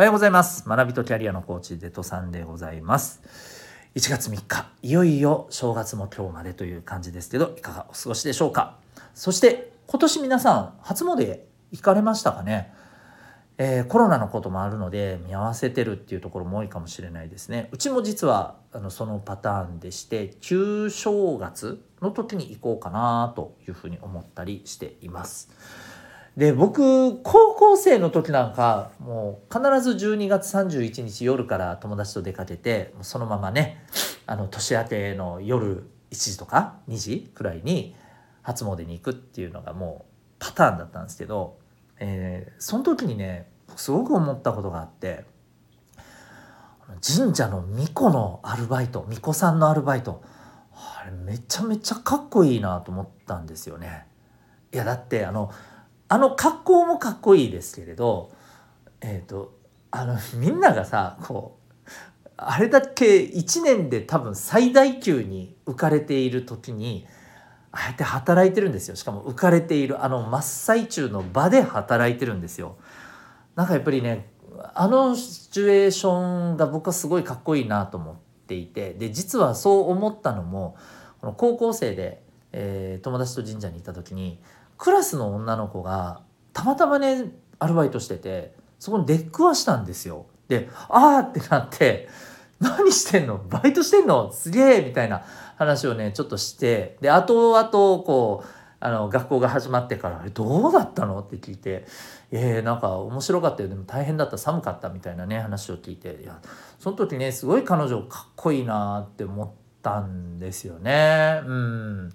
おはようございます。学びとキャリアのコーチデトさんでございます。1月3日いよいよ正月も今日までという感じですけどいかがお過ごしでしょうか？そして今年皆さん初詣行かれましたかね？えー、コロナのこともあるので見合わせてるっていうところも多いかもしれないですね。うちも実はあのそのパターンでして旧正月の時に行こうかなというふうに思ったりしています。で僕高校生の時なんかもう必ず12月31日夜から友達と出かけてそのままねあの年明けの夜1時とか2時くらいに初詣に行くっていうのがもうパターンだったんですけどえー、その時にねすごく思ったことがあって神社の巫女のアルバイト巫女さんのアルバイトあれめちゃめちゃかっこいいなと思ったんですよね。いやだってあのあの格好もかっこいいですけれどえっ、ー、とあのみんながさこうあれだけ1年で多分最大級に浮かれている時にあえて働いてるんですよ。しかも浮かれているあの真っ最中の場で働いてるんですよ。なんかやっぱりねあのシチュエーションが僕はすごいかっこいいなと思っていてで実はそう思ったのもこの高校生で、えー、友達と神社に行った時にクラスの女の子がたまたまねアルバイトしててそこに出くわしたんですよ。で「ああ!」ってなって「何してんの？バイトしてんの？すげえ!」みたいな話をねちょっとしてで後々こうあの学校が始まってから「どうだったの?」って聞いて「えー、なんか面白かったよでも大変だった寒かった」みたいなね話を聞いていやその時ねすごい彼女かっこいいなって思ったんですよね。うん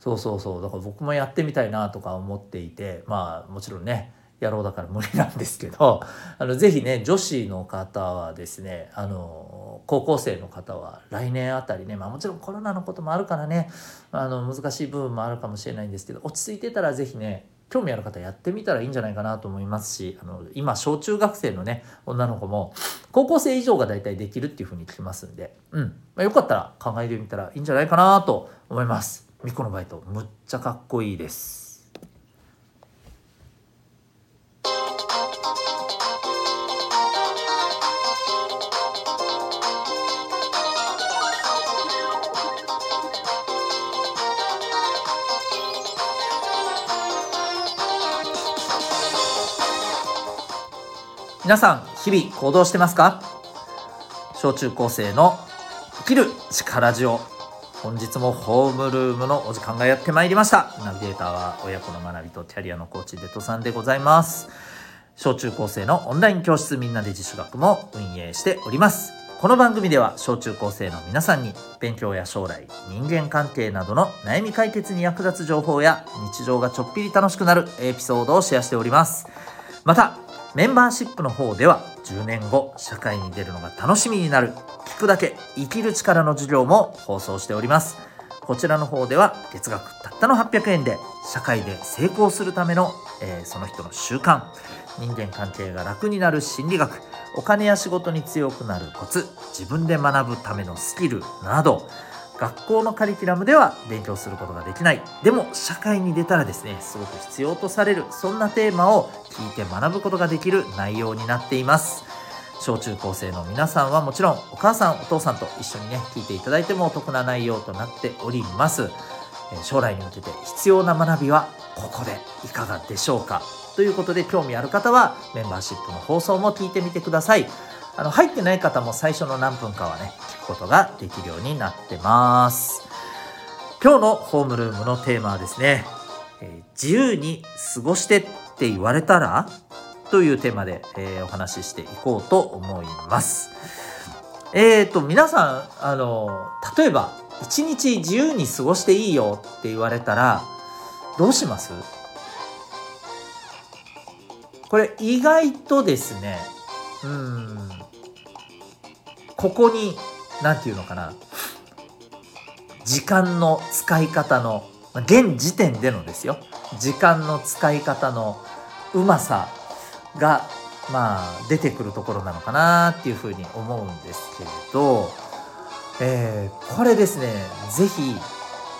そうそうそうだから僕もやってみたいなとか思っていてまあもちろんね野郎だから無理なんですけど あのぜひね女子の方はですねあの高校生の方は来年あたりね、まあ、もちろんコロナのこともあるからねあの難しい部分もあるかもしれないんですけど落ち着いてたらぜひね興味ある方やってみたらいいんじゃないかなと思いますしあの今小中学生のね女の子も高校生以上が大体できるっていうふうに聞きますんで、うんまあ、よかったら考えてみたらいいんじゃないかなと思います。ミコのバイトむっちゃかっこいいです。皆さん日々行動してますか？小中高生の生きる力ジオ本日もホームルームのお時間がやってまいりました。ナビゲーターは親子の学びとキャリアのコーチデトさんでございます。小中高生のオンライン教室みんなで自主学も運営しております。この番組では小中高生の皆さんに勉強や将来人間関係などの悩み解決に役立つ情報や日常がちょっぴり楽しくなるエピソードをシェアしております。またメンバーシップの方では10年後社会に出るのが楽しみになる。聞くだけ生きる力の授業も放送しております。こちらの方では月額たったの800円で社会で成功するための、えー、その人の習慣。人間関係が楽になる心理学。お金や仕事に強くなるコツ。自分で学ぶためのスキルなど。学校のカリキュラムでは勉強することができない。でも社会に出たらですねすごく必要とされるそんなテーマを聞いて学ぶことができる内容になっています。小中高生の皆さんはもちろんお母さんお父さんと一緒にね聞いていただいてもお得な内容となっております。将来に向けて必要な学びはここでいかがでしょうか？ということで興味ある方はメンバーシップの放送も聞いてみてください。あの入ってない方も最初の何分かはね聞くことができるようになってます。今日のホームルームのテーマはですね、えー、自由に過ごしてって言われたら？というテーマで、えー、お話ししていこうと思います。えーと皆さんあの例えば一日自由に過ごしていいよって言われたらどうします？これ意外とですねうん。ここに何て言うのかな。時間の使い方の現時点でのですよ。時間の使い方のうまさがまあ出てくるところなのかなっていうふうに思うんですけれど、えー、これですね是非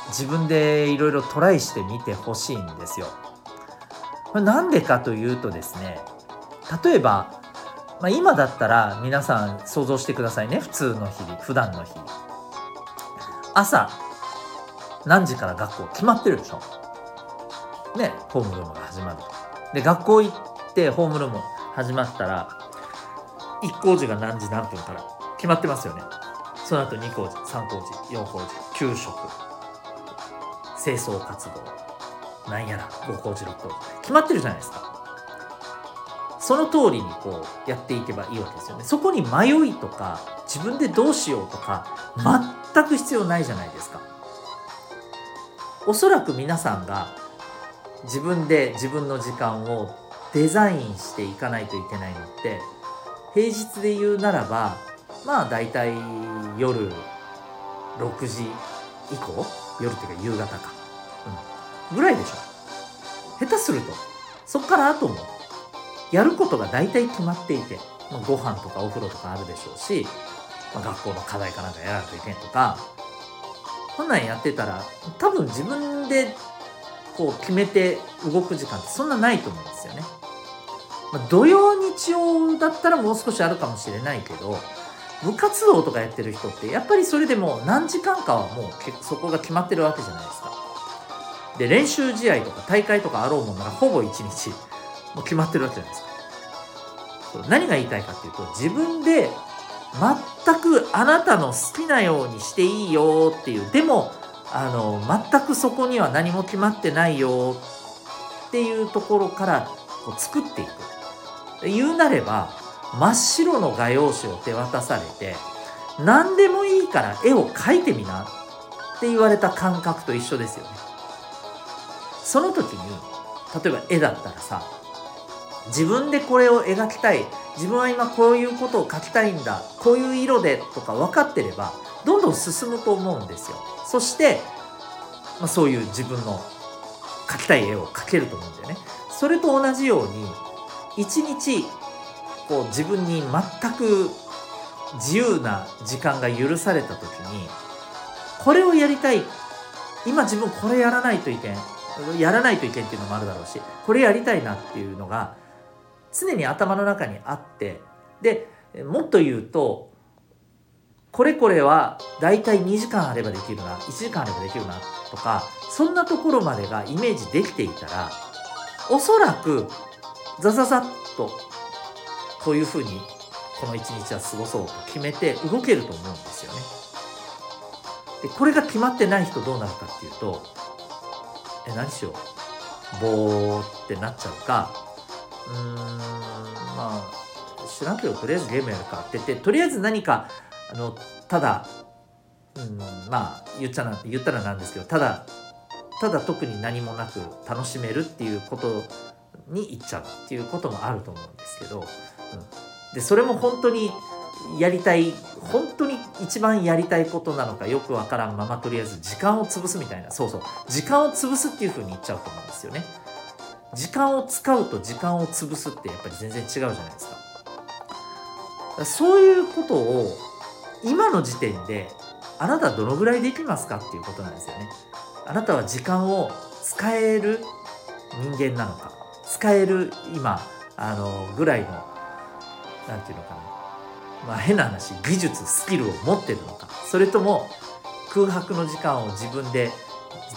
自分でいろいろトライしてみてほしいんですよ。なんでかというとですね例えばまあ、今だったら皆さん想像してくださいね。普通の日々普段の日々。朝何時から学校決まってるでしょ。ねホームルームが始まると。で学校行ってホームルーム始まったら1工事が何時何分から決まってますよね。その後2工事3工事4工事給食清掃活動なんやら5工事6工事決まってるじゃないですか。その通りにこうやっていけばいいわけですよね。そこに迷いとか自分でどうしようとか全く必要ないじゃないですか。おそらく皆さんが自分で自分の時間をデザインしていかないといけないのって平日で言うならばまあ大体夜6時以降夜っていうか夕方か、うん、ぐらいでしょ。下手すると。そっから後もやることが大体決まっていて、まあ、ご飯とかお風呂とかあるでしょうし、まあ、学校の課題かなんかやらないといけんとかこんなんやってたら多分自分でこう決めて動く時間ってそんなないと思うんですよね。まあ、土曜日曜だったらもう少しあるかもしれないけど部活動とかやってる人ってやっぱりそれでも何時間かはもうそこが決まってるわけじゃないですか。で練習試合とか大会とかあろうもんならほぼ1日もう決まってるわけじゃないですか。何が言いたいかっていうと自分で全くあなたの好きなようにしていいよっていうでもあの全くそこには何も決まってないよっていうところからこう作っていく言うなれば真っ白の画用紙を手渡されて何でもいいから絵を描いてみなって言われた感覚と一緒ですよねその時に例えば絵だったらさ自分でこれを描きたい。自分は今こういうことを描きたいんだ。こういう色でとか分かってればどんどん進むと思うんですよ。そして、まあ、そういう自分の描きたい絵を描けると思うんだよね。それと同じように一日こう自分に全く自由な時間が許された時にこれをやりたい。今自分これやらないといけん。やらないといけんっていうのもあるだろうしこれやりたいなっていうのが常に頭の中にあってでもっと言うとこれこれはだいたい2時間あればできるな1時間あればできるなとかそんなところまでがイメージできていたらおそらくザザザッとこういうふうにこの一日は過ごそうと決めて動けると思うんですよね。でこれが決まってない人どうなるかっていうとえ何しようぼーってなっちゃうかうーんまあ知らんけどとりあえずゲームやるかって言ってとりあえず何かあのただうんまあ言っちゃな言ったらなんですけどただただ特に何もなく楽しめるっていうことに行っちゃうっていうこともあると思うんですけど、うん、でそれも本当にやりたい本当に一番やりたいことなのかよくわからんままとりあえず時間を潰すみたいなそうそう時間を潰すっていう風に言っちゃうと思うんですよね。時間を使うと時間を潰すってやっぱり全然違うじゃないですか。そういうことを今の時点であなたどのぐらいできますかっていうことなんですよね。あなたは時間を使える人間なのか使える今あのぐらいの何て言うのかな。まあ変な話技術スキルを持ってるのか。それとも空白の時間を自分で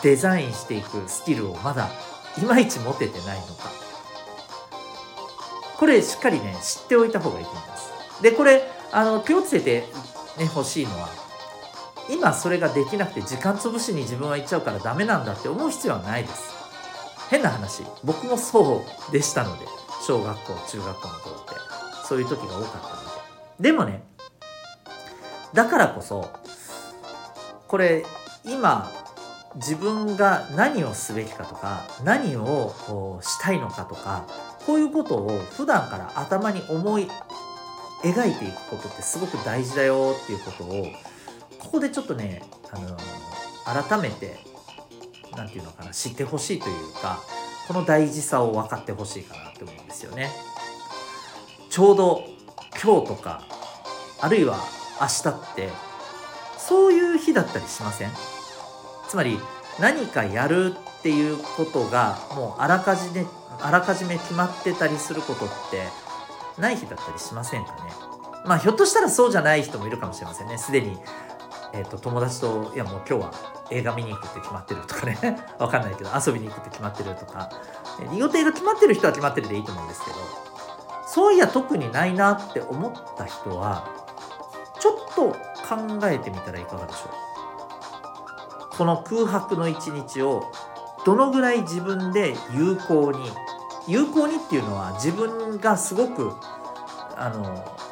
デザインしていくスキルをまだいまいち持ててないのか。これしっかりね知っておいた方がいいと思います。でこれあの気をつけてね欲しいのは今それができなくて時間潰しに自分は行っちゃうからダメなんだって思う必要はないです。変な話僕もそうでしたので小学校中学校の頃って。そういう時が多かったので。でもねだからこそこれ今自分が何をすべきかとか何をしたいのかとかこういうことを普段から頭に思い描いていくことってすごく大事だよっていうことをここでちょっとね、あの改めて何て言うのかな知ってほしいというかこの大事さを分かってほしいかなって思うんですよね。ちょうど今日とかあるいは明日ってそういう日だったりしません？つまり何かやるっていうことがもうあらかじめあらかじめ決まってたりすることってない日だったりしませんかね。まあひょっとしたらそうじゃない人もいるかもしれませんね。すでに、えーと、友達といやもう今日は映画見に行くって決まってるとかね。わかんないけど遊びに行くって決まってるとか。予定が決まってる人は決まってるでいいと思うんですけど。そういや特にないなって思った人はちょっと考えてみたらいかがでしょう？この空白の一日をどのぐらい自分で有効に有効にっていうのは自分がすごくあの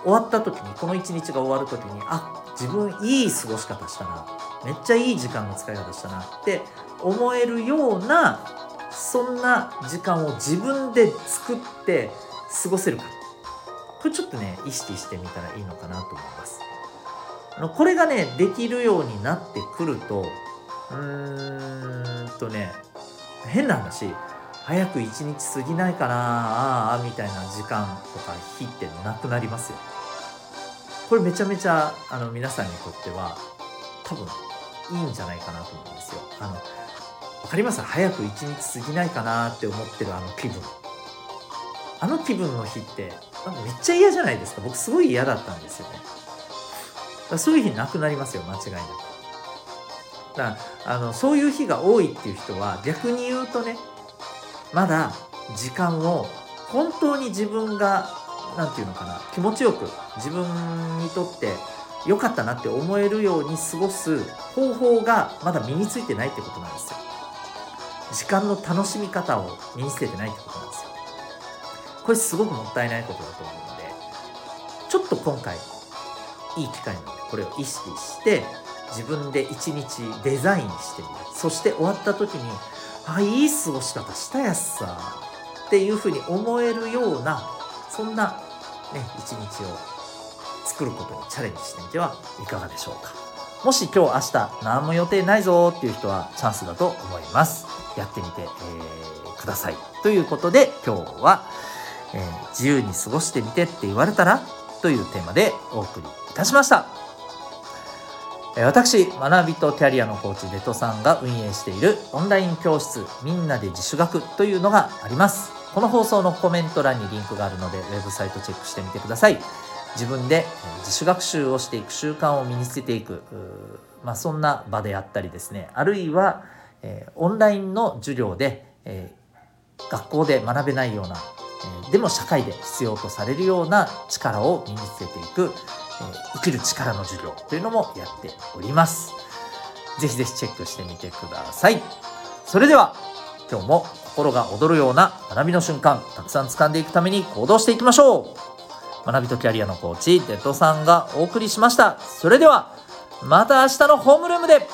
終わった時にこの一日が終わる時にあ自分いい過ごし方したなめっちゃいい時間の使い方したなって思えるようなそんな時間を自分で作って過ごせるか。これちょっとね意識してみたらいいのかなと思います。あのこれがねできるようになってくるとうーんとね変な話早く一日過ぎないかなああみたいな時間とか日ってなくなりますよ。これめちゃめちゃあの皆さんにとっては多分いいんじゃないかなと思うんですよ。あの分かります？早く一日過ぎないかなって思ってるあの気分。あの気分の日ってめっちゃ嫌じゃないですか？僕すごい嫌だったんですよね。そういう日なくなりますよ間違いなく。だあのそういう日が多いっていう人は逆に言うとねまだ時間を本当に自分が何て言うのかな気持ちよく自分にとって良かったなって思えるように過ごす方法がまだ身についてないってことなんですよ。時間の楽しみ方を身につけてないってことなんですよ。これすごくもったいないことだと思うのでちょっと今回いい機会なのでこれを意識して自分で一日デザインしてみる。そして終わった時にあいい過ごし方したやつさ。っていうふうに思えるようなそんなね一日を作ることにチャレンジしてみてはいかがでしょうか。もし今日明日何も予定ないぞっていう人はチャンスだと思います。やってみて、えー、ください。ということで今日は、えー、自由に過ごしてみてって言われたらというテーマでお送りいたしました。私学びとキャリアのコーチデトさんが運営しているオンライン教室みんなで自主学というのがあります。この放送のコメント欄にリンクがあるのでウェブサイトチェックしてみてください。自分で自主学習をしていく習慣を身につけていくまあ、そんな場であったりですね。あるいは、えー、オンラインの授業で、えー、学校で学べないような、えー、でも社会で必要とされるような力を身につけていく。生きる力の授業というのもやっております。ぜひぜひチェックしてみてください。それでは今日も心が躍るような学びの瞬間たくさん掴んでいくために行動していきましょう学びとキャリアのコーチデッドさんがお送りしました。それではまた明日のホームルームで